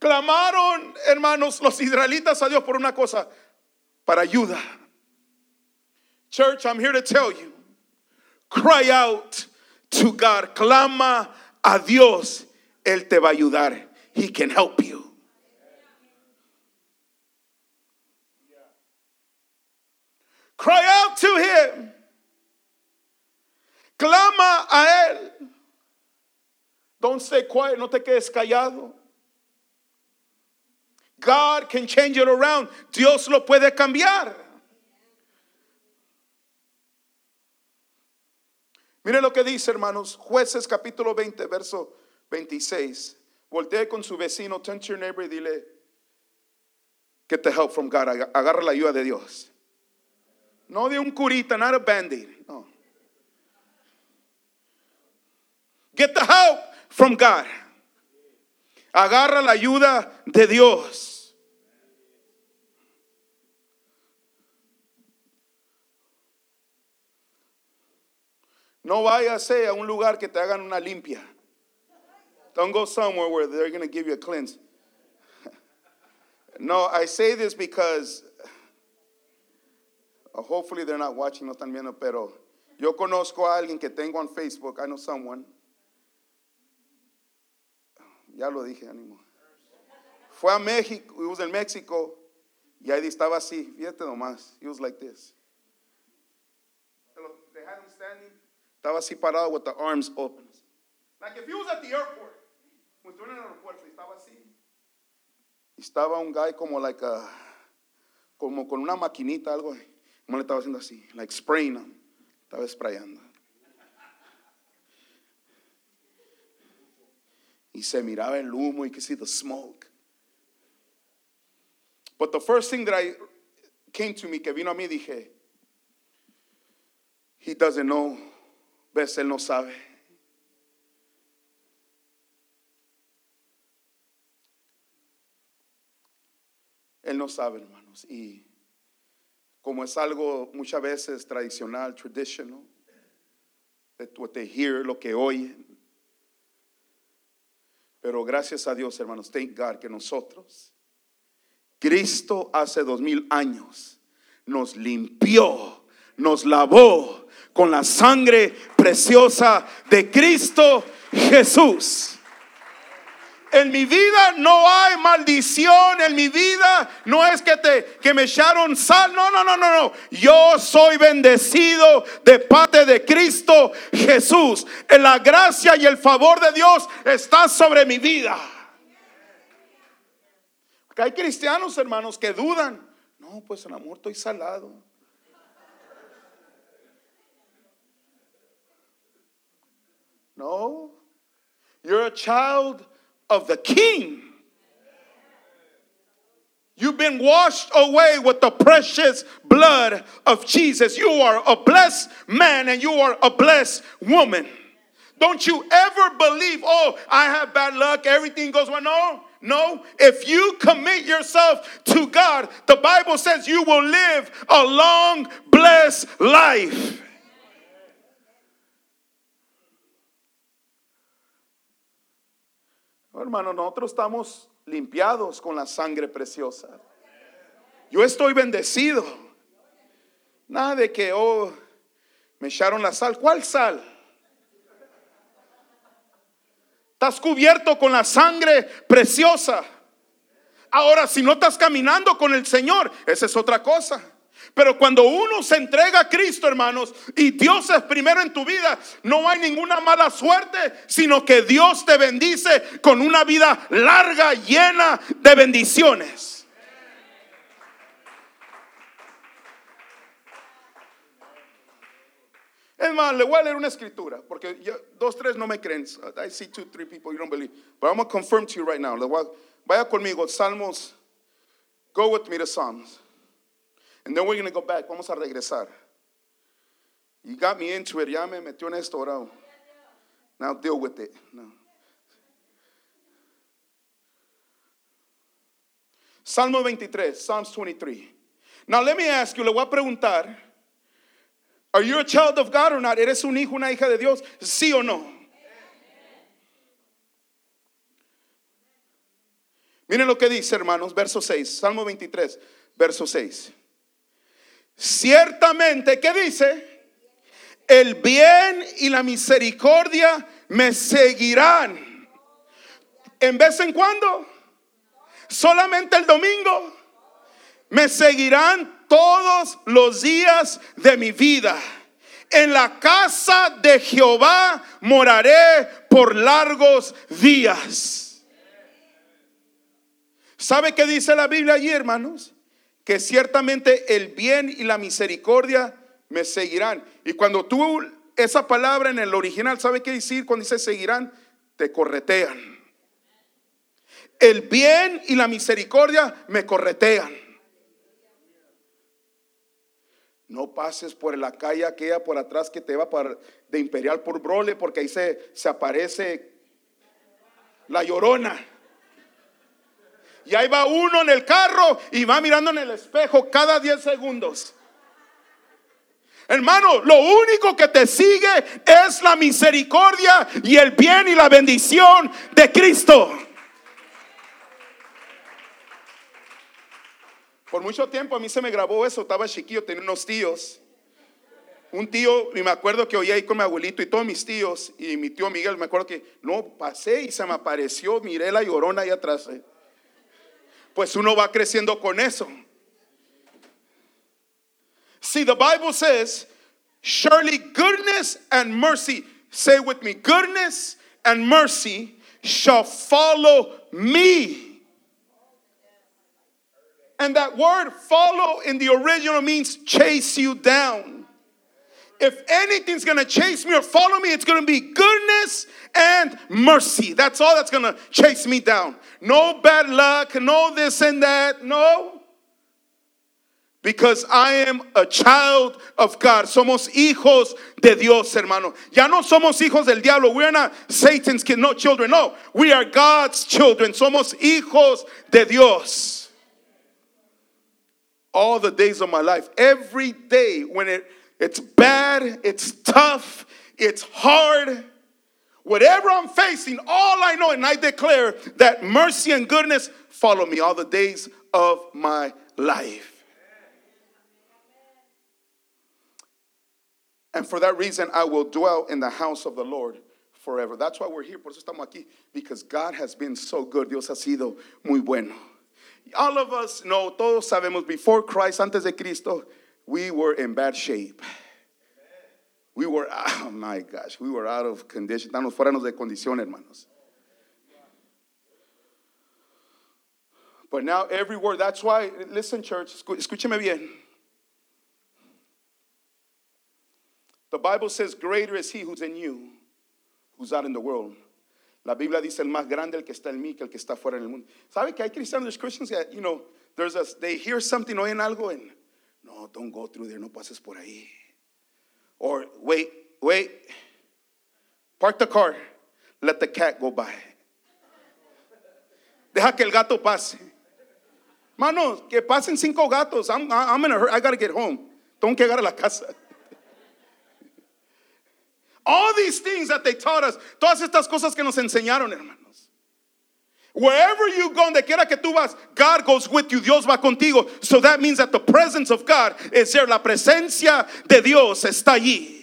Clamaron, hermanos, los israelitas a Dios por una cosa, para ayuda. Church, I'm here to tell you, cry out to God, clama a Dios, Él te va a ayudar. He can help you. Cry out to Him. Clama a Él. Don't stay quiet, no te quedes callado. God can change it around. Dios lo puede cambiar. Mire lo que dice, hermanos, Jueces capítulo 20, verso 26. Voltee con su vecino, turn to your neighbor y dile, get the help from God. Agarra la ayuda de Dios. No de un curita, not a band-aid. No. Get the help from God. Agarra la ayuda de Dios. No váyase a un lugar que te hagan una limpia. Don't go somewhere where they're going to give you a cleanse. No, I say this because uh, hopefully they're not watching, no están viendo, pero yo conozco a alguien que tengo on Facebook. I know someone. Ya lo dije, ánimo. Fue a México, he was in Mexico, y ahí estaba así, fíjate nomás, he was like this. They had him standing, estaba así parado with the arms open. Like if he was at the airport, estuvo en el aeropuerto, estaba así. Y estaba un guy como like a, como con una maquinita, algo, como le estaba haciendo así, like spraying him. Estaba sprayando. Y se miraba el humo, you could see the smoke. But the first thing that I came to me, que vino a mí, dije, he doesn't know, ves, él no sabe. Él no sabe, hermanos. Y como es algo muchas veces tradicional, traditional, that what they hear, lo que oyen. Pero gracias a Dios, hermanos, thank God que nosotros, Cristo hace dos mil años, nos limpió, nos lavó con la sangre preciosa de Cristo Jesús. En mi vida no hay maldición, en mi vida no es que te que me echaron sal, no, no, no, no, no. Yo soy bendecido de parte de Cristo Jesús. En la gracia y el favor de Dios está sobre mi vida. Porque hay cristianos, hermanos, que dudan. No, pues el amor estoy salado. No. You're a child of the King. You've been washed away with the precious blood of Jesus. You are a blessed man and you are a blessed woman. Don't you ever believe, oh, I have bad luck, everything goes well. No, no. If you commit yourself to God, the Bible says you will live a long, blessed life. Hermano, nosotros estamos limpiados con la sangre preciosa. Yo estoy bendecido. Nada de que, oh, me echaron la sal. ¿Cuál sal? Estás cubierto con la sangre preciosa. Ahora, si no estás caminando con el Señor, esa es otra cosa. Pero cuando uno se entrega a Cristo, hermanos, y Dios es primero en tu vida, no hay ninguna mala suerte, sino que Dios te bendice con una vida larga, llena de bendiciones. Es le voy a leer una escritura, porque dos, tres no me creen. I see two, three people you don't believe. But I'm going to confirm to you right now. Vaya conmigo, Salmos. Go with me to Psalms. And then we're going to go back. Vamos a regresar. You got me into it. Ya me metió en esto ahora. Now deal with it. Salmo 23, Psalms 23. Now let me ask you, le voy a preguntar, are you a child of God or not? ¿Eres un hijo, una hija de Dios? ¿Sí o no? Miren lo que dice, hermanos, verso 6, Salmo 23, verso 6. Ciertamente, ¿qué dice? El bien y la misericordia me seguirán. En vez en cuando, solamente el domingo, me seguirán todos los días de mi vida. En la casa de Jehová moraré por largos días. ¿Sabe qué dice la Biblia allí, hermanos? Que ciertamente el bien y la misericordia me seguirán. Y cuando tú esa palabra en el original, ¿sabe qué decir cuando dice seguirán? Te corretean. El bien y la misericordia me corretean. No pases por la calle aquella por atrás que te va de Imperial por Brole, porque ahí se, se aparece la llorona. Y ahí va uno en el carro y va mirando en el espejo cada 10 segundos. Hermano, lo único que te sigue es la misericordia y el bien y la bendición de Cristo. Por mucho tiempo a mí se me grabó eso, estaba chiquillo, tenía unos tíos. Un tío, y me acuerdo que oía ahí con mi abuelito y todos mis tíos, y mi tío Miguel, me acuerdo que no pasé y se me apareció, miré la llorona ahí atrás. eh. Pues uno va creciendo con eso. See, the Bible says, surely goodness and mercy, say with me, goodness and mercy shall follow me. And that word follow in the original means chase you down. If anything's gonna chase me or follow me, it's gonna be goodness and mercy. That's all that's gonna chase me down. No bad luck, no this and that, no. Because I am a child of God. Somos hijos de Dios, hermano. Ya no somos hijos del diablo. We're not Satan's kids, no children. No, we are God's children. Somos hijos de Dios. All the days of my life, every day when it, it's bad, it's tough, it's hard, whatever I'm facing, all I know, and I declare that mercy and goodness follow me all the days of my life. And for that reason, I will dwell in the house of the Lord forever. That's why we're here. Por eso estamos aquí. Because God has been so good. Dios ha sido muy bueno. All of us know, todos sabemos, before Christ, antes de Cristo, we were in bad shape. We were, oh my gosh, we were out of condition. Estamos fuera de condición, hermanos. But now every word, that's why, listen, church, escúcheme bien. The Bible says, Greater is he who's in you, who's out in the world. La Biblia dice, el más grande el que está en mí que el que está fuera en el mundo. ¿Sabe que hay cristianos, Christians that, you know, there's a, they hear something, oyen algo, and no, don't go through there, no pases por ahí. Or wait, wait, park the car, let the cat go by. Deja que el gato pase. Mano, que pasen cinco gatos. I'm, I'm in a hurry. I gotta get home. Tengo que llegar a la casa. All these things that they taught us, todas estas cosas que nos enseñaron, hermanos. Wherever you go, donde quiera que tú vas, God goes with you, Dios va contigo. So that means that the presence of God is there. La presencia de Dios está allí.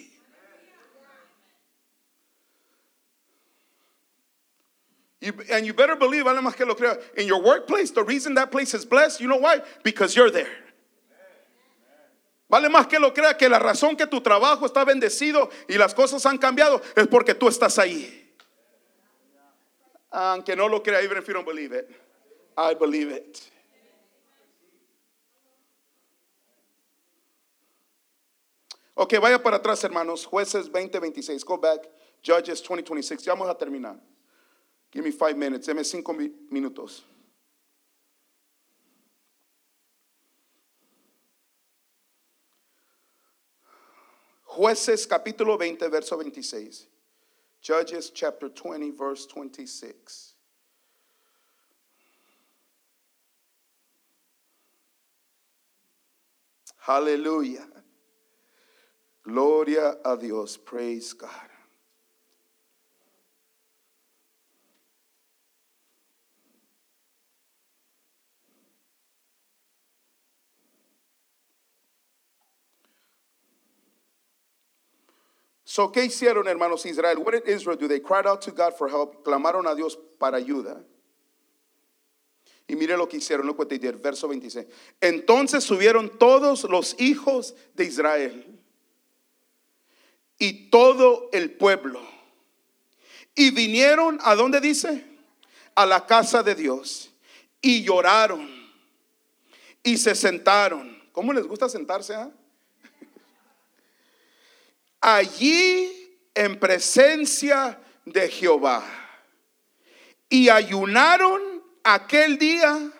You, and you better believe, más que lo crea, in your workplace, the reason that place is blessed, you know why? Because you're there. Vale más que lo crea que la razón que tu trabajo está bendecido y las cosas han cambiado es porque tú estás ahí. Aunque no lo crea, even if you don't believe it, I believe it. Ok, vaya para atrás, hermanos. Jueces 20:26. Go back. Judges 20:26. Ya vamos a terminar. Give me five minutes. Deme cinco mi- minutos. Jueces capítulo 20, verso 26. Judges chapter 20, verse 26. Hallelujah. Gloria a Dios. Praise God. So, ¿qué hicieron, hermanos Israel? What did Israel do? They cried out to God for help. Clamaron a Dios para ayuda. Y mire lo que hicieron, look what they verso 26. Entonces subieron todos los hijos de Israel y todo el pueblo. Y vinieron, ¿a dónde dice? A la casa de Dios. Y lloraron. Y se sentaron. ¿Cómo les gusta sentarse? ah? Allí en presencia de Jehová. Y ayunaron aquel día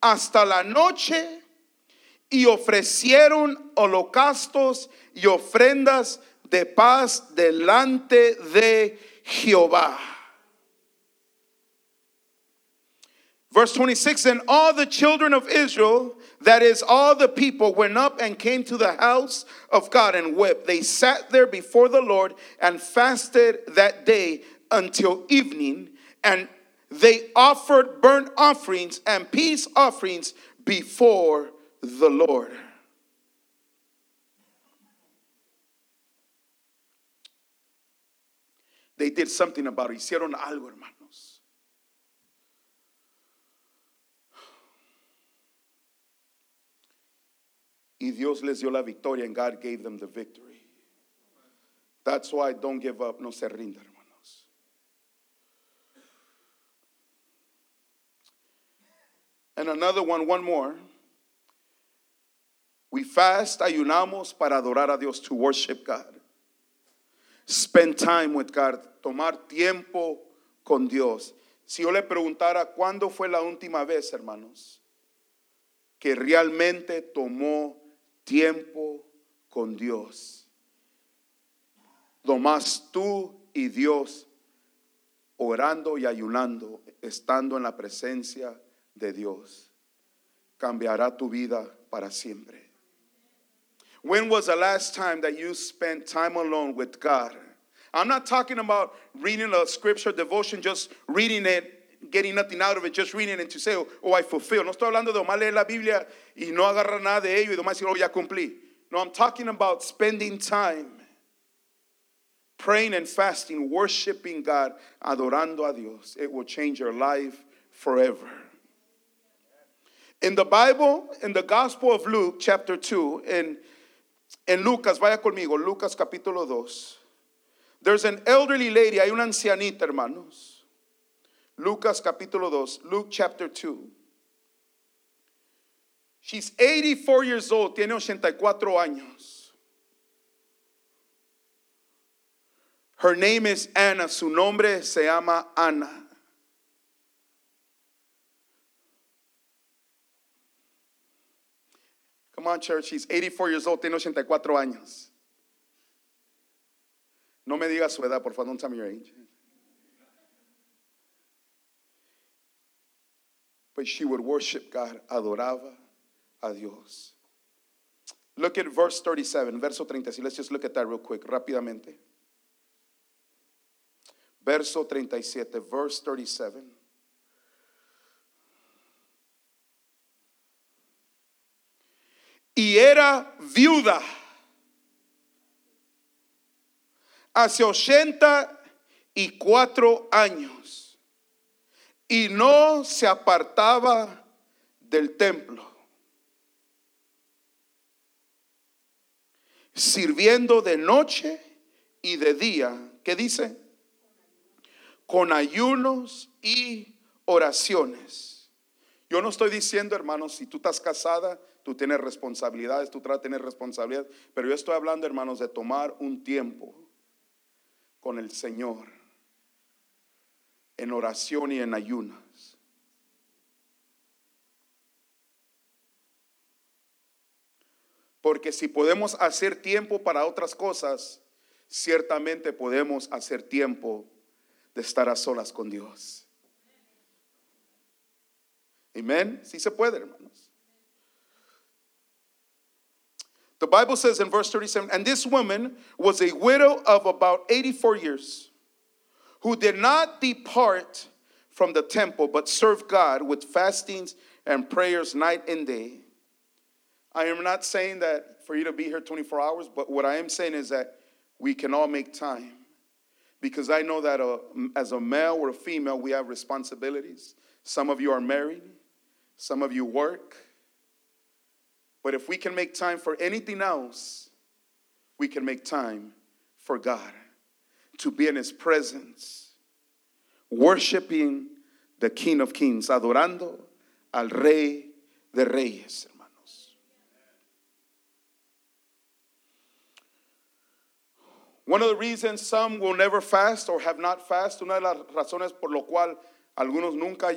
hasta la noche y ofrecieron holocaustos y ofrendas de paz delante de Jehová. Verse 26 And all the children of Israel, that is, all the people, went up and came to the house of God and wept. They sat there before the Lord and fasted that day until evening, and they offered burnt offerings and peace offerings before the Lord. They did something about it. Hicieron algo, hermanos. Y Dios les dio la victoria and God gave them the victory. That's why don't give up, no se rinda, hermanos. And another one, one more. We fast, ayunamos para adorar a Dios, to worship God. Spend time with God, tomar tiempo con Dios. Si yo le preguntara cuándo fue la última vez, hermanos, que realmente tomó tiempo con Dios. Nomás tú y Dios orando y ayunando, estando en la presencia de Dios, cambiará tu vida para siempre. When was the last time that you spent time alone with God? I'm not talking about reading a scripture devotion, just reading it, getting nothing out of it, just reading it to say, oh, I fulfill. No estoy hablando de nomás leer la Biblia y no agarrar nada de ello y nomás decir, oh, ya cumplí. No, I'm talking about spending time praying and fasting, worshiping God, adorando a Dios. It will change your life forever. In the Bible, in the Gospel of Luke, chapter 2, in, in Lucas, vaya conmigo, Lucas capítulo 2. There's an elderly lady, hay una ancianita, hermanos. Lucas capítulo 2, Luke chapter 2. She's 84 years old, tiene 84 años. Her name is Anna, su nombre se llama Ana. Come on, church, she's 84 years old, tiene 84 años. No me diga su edad, por favor, don't tell me your age. But she would worship God, adoraba a Dios. Look at verse 37, verso 36. Let's just look at that real quick, rápidamente. Verso 37, verse 37. Y era viuda hace 84 años y no se apartaba del templo. sirviendo de noche y de día. ¿Qué dice? Con ayunos y oraciones. Yo no estoy diciendo, hermanos, si tú estás casada, tú tienes responsabilidades, tú tratas de tener responsabilidades, pero yo estoy hablando, hermanos, de tomar un tiempo con el Señor en oración y en ayunas. Porque si podemos hacer tiempo para otras cosas, ciertamente podemos hacer tiempo de estar a solas con Dios. Amén. Sí se puede, hermanos. The Bible says in verse 37 And this woman was a widow of about 84 years, who did not depart from the temple, but served God with fastings and prayers night and day. I am not saying that for you to be here 24 hours, but what I am saying is that we can all make time. Because I know that uh, as a male or a female, we have responsibilities. Some of you are married, some of you work. But if we can make time for anything else, we can make time for God to be in His presence, worshiping the King of Kings, adorando al Rey de Reyes, hermanos. One of the reasons some will never fast or have not fast, una de las razones por lo cual algunos nunca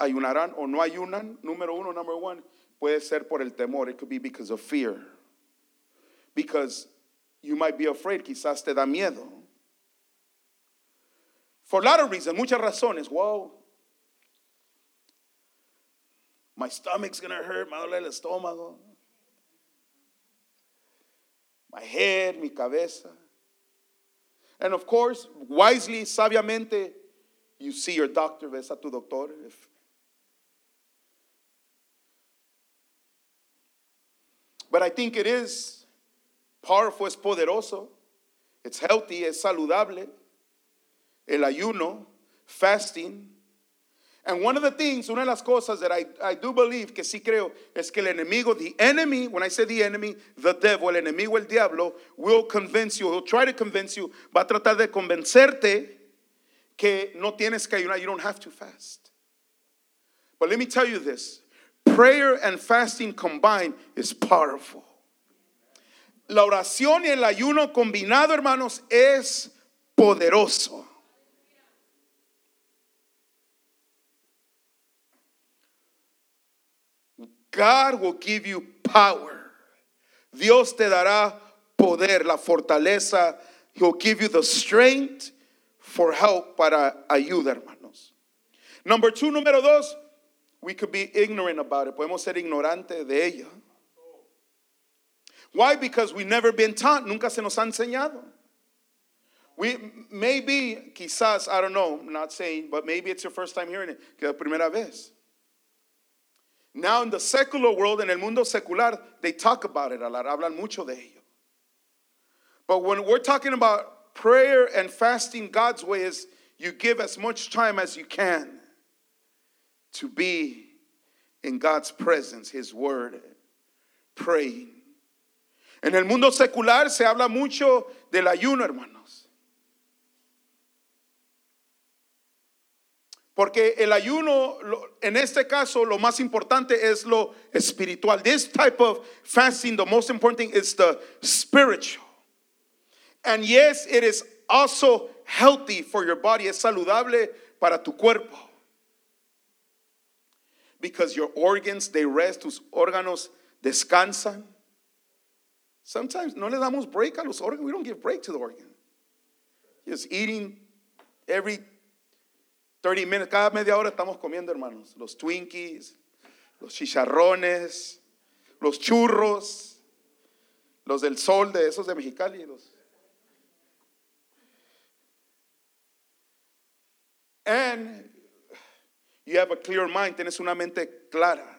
ayunarán o no ayunan, número uno, number one, puede ser por el temor. It could be because of fear. Because you might be afraid, quizás te da miedo. For a lot of reasons, muchas razones. Whoa, my stomach's gonna hurt, me duele el estómago. My head, mi cabeza. And of course, wisely, sabiamente, you see your doctor, ves a tu doctor. If, but I think it is powerful, es poderoso, it's healthy, es saludable. El ayuno, fasting. And one of the things, una de las cosas that I, I do believe, que sí creo, es que el enemigo, the enemy, when I say the enemy, the devil, el enemigo, el diablo, will convince you, he'll try to convince you, va a tratar de convencerte que no tienes que ayunar, you don't have to fast. But let me tell you this prayer and fasting combined is powerful. La oración y el ayuno combinado, hermanos, es poderoso. God will give you power. Dios te dará poder, la fortaleza. He'll give you the strength for help para ayuda, hermanos. Number two, número dos, we could be ignorant about it. Podemos ser ignorante de ella. Why? Because we've never been taught. Nunca se nos ha enseñado. We maybe, quizás, I don't know, I'm not saying, but maybe it's your first time hearing it, que la primera vez. Now in the secular world, en el mundo secular, they talk about it a lot, hablan mucho de ello. But when we're talking about prayer and fasting, God's way is you give as much time as you can to be in God's presence, His Word, praying. En el mundo secular se habla mucho del ayuno, hermanos. Porque el ayuno, en este caso, lo más importante es lo espiritual. This type of fasting, the most important thing is the spiritual. And yes, it is also healthy for your body. Es saludable para tu cuerpo. Because your organs, they rest, tus órganos descansan. Sometimes no le damos break a los órganos. We don't give break to the organ. Just eating every 30 minutes, cada media hora estamos comiendo, hermanos. Los Twinkies, los chicharrones, los churros, los del sol de esos de Mexicali. Los. And you have a clear mind, tienes una mente clara.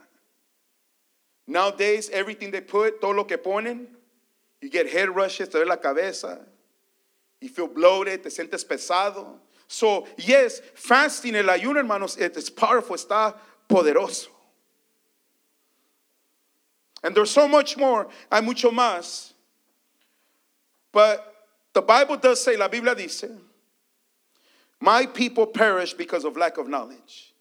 Nowadays, everything they put, todo lo que ponen, you get head rushes, te duele la cabeza, you feel bloated, te sientes pesado. So, yes, fasting, el ayuno, hermanos, it is powerful, está poderoso. And there's so much more, hay mucho más. But the Bible does say, la Biblia dice, my people perish because of lack of knowledge.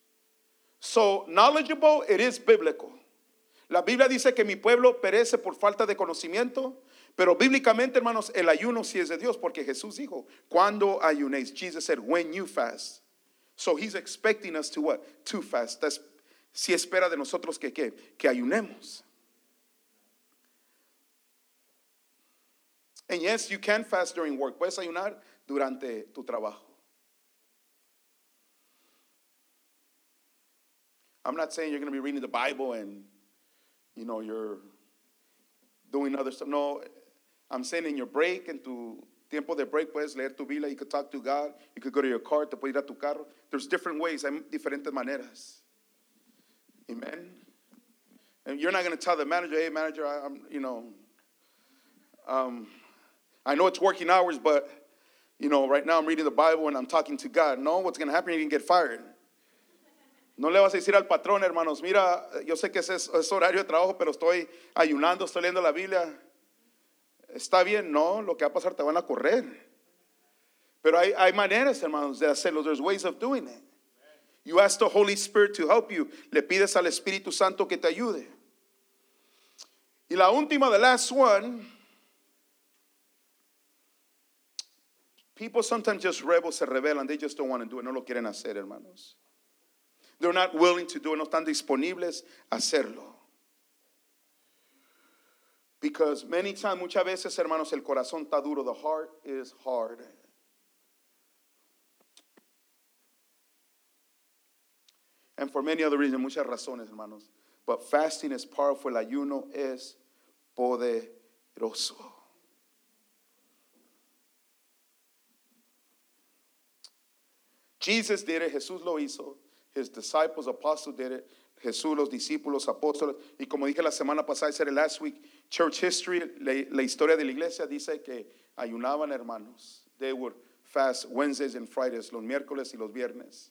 So, knowledgeable, it is biblical. La Biblia dice que mi pueblo perece por falta de conocimiento, pero bíblicamente, hermanos, el ayuno sí es de Dios, porque Jesús dijo, cuando ayunéis, Jesus said, when you fast. So he's expecting us to what? To fast. That's, si espera de nosotros que, que, ayunemos. And yes, you can fast during work. Puedes ayunar durante tu trabajo. I'm not saying you're going to be reading the Bible and, you know, you're doing other stuff. No, I'm saying in your break, en tu tiempo de break, puedes leer tu Biblia. You could talk to God. You could go to your car. Te puedes ir a tu carro. There's different ways. Hay diferentes maneras. Amen. And you're not going to tell the manager, hey, manager, I, am you know, um, I know it's working hours, but, you know, right now I'm reading the Bible and I'm talking to God. No, what's going to happen? You're going to get fired. No le vas a decir al patrón, hermanos, mira, yo sé que es, es horario de trabajo, pero estoy ayunando, estoy leyendo la Biblia. Está bien, no, lo que va a pasar te van a correr. Pero hay, maneras, hermanos, de hacerlo. There's ways of doing it. You ask the Holy Spirit to help you. Le pides al Espíritu Santo que te ayude. Y la última, the last one. People sometimes just rebel, se rebelan. They just don't want to do it. No lo quieren hacer, hermanos. They're not willing to do it. No están disponibles a hacerlo. Because many times, muchas veces, hermanos, el corazón está duro. The heart is hard. And for many other reasons, muchas razones, hermanos. But fasting is powerful. El ayuno es poderoso. Jesus did it, Jesús lo hizo. His disciples, apostles did it. Jesús, los discípulos, apóstoles. Y como dije la semana pasada, said it last week, church history, la, la historia de la iglesia dice que ayunaban hermanos. They would fast Wednesdays and Fridays, los miércoles y los viernes.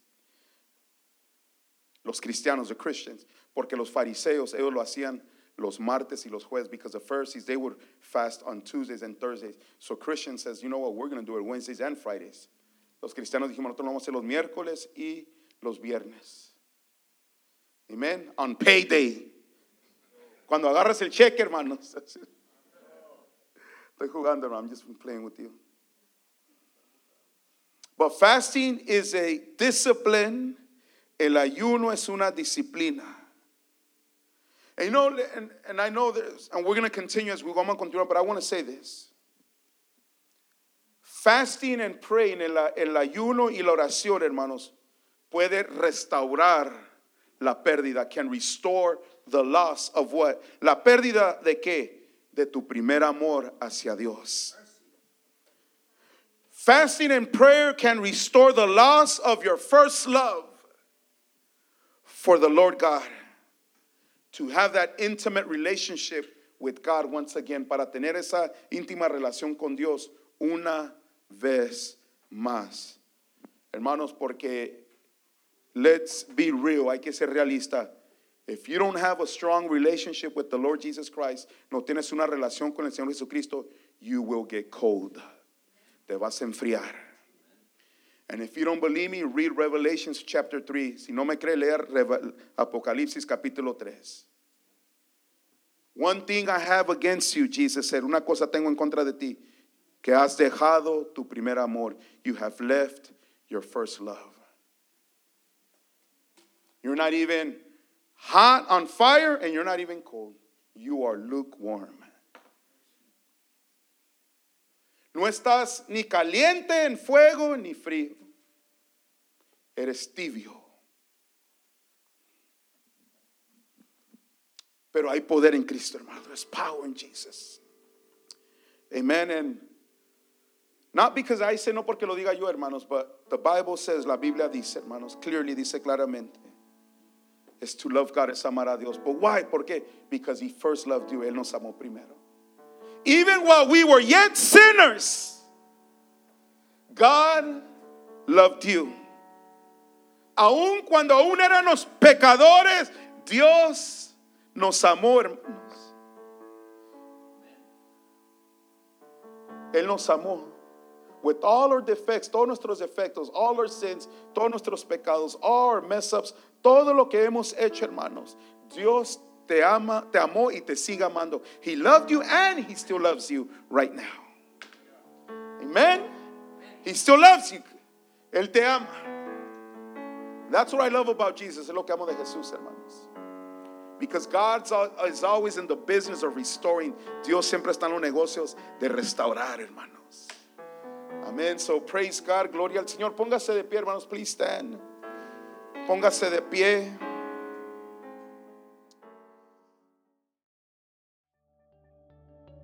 Los cristianos, the Christians, porque los fariseos, ellos lo hacían los martes y los jueves, because the Pharisees, they would fast on Tuesdays and Thursdays. So Christian says, you know what, we're going to do it Wednesdays and Fridays. Los cristianos dijimos, nosotros lo vamos a hacer los miércoles y los viernes. Amen. On payday. Cuando agarras el cheque, hermanos. Estoy jugando. I'm just playing with you. But fasting is a discipline. El ayuno es una disciplina. And you know, and, and I know this, and we're going to continue as we go on continue, but I want to say this. Fasting and praying, el ayuno y la oración, hermanos, puede restaurar la pérdida, can restore the loss of what? La pérdida de qué? De tu primer amor hacia Dios. Fasting and prayer can restore the loss of your first love for the Lord God. To have that intimate relationship with God once again, para tener esa íntima relación con Dios una vez más. Hermanos, porque let's be real, hay que ser realista. If you don't have a strong relationship with the Lord Jesus Christ, no tienes una relación con el Señor Jesucristo, you will get cold. Te vas a enfriar. And if you don't believe me, read Revelations chapter 3. Si no me cree, leer Apocalipsis capítulo 3. One thing I have against you, Jesus said, una cosa tengo en contra de ti, que has dejado tu primer amor. You have left your first love. You're not even hot on fire and you're not even cold. You are lukewarm. No estás ni caliente en fuego ni frío. Eres tibio. Pero hay poder en Cristo, hermano. There's power in Jesus. Amen. And not because I say no porque lo diga yo, hermanos, but the Bible says, la Biblia dice, hermanos, clearly dice claramente, is to love God es amar a Dios. But why? ¿Por qué? Because He first loved you. Él nos amó primero. Even while we were yet sinners, God loved you. Aun cuando aún éramos pecadores, Dios nos amó, hermanos. Él nos amó. With all our defects, todos nuestros defectos, all our sins, todos nuestros pecados, all our mess ups, todo lo que hemos hecho, hermanos. Dios te ama, te amó y te sigue amando. He loved you and he still loves you right now. Amen. He still loves you. Él te ama. That's what I love about Jesus. Es lo que amo de Jesús, hermanos. Because God is always in the business of restoring. Dios siempre está en los negocios de restaurar, hermanos. Amén. So praise God. Gloria al Señor. Póngase de pie, hermanos. Please stand. Póngase de pie.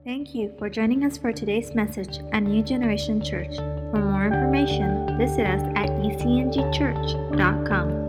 Thank you for joining us for today's message at New Generation Church. For more information, visit us at ecngchurch.com.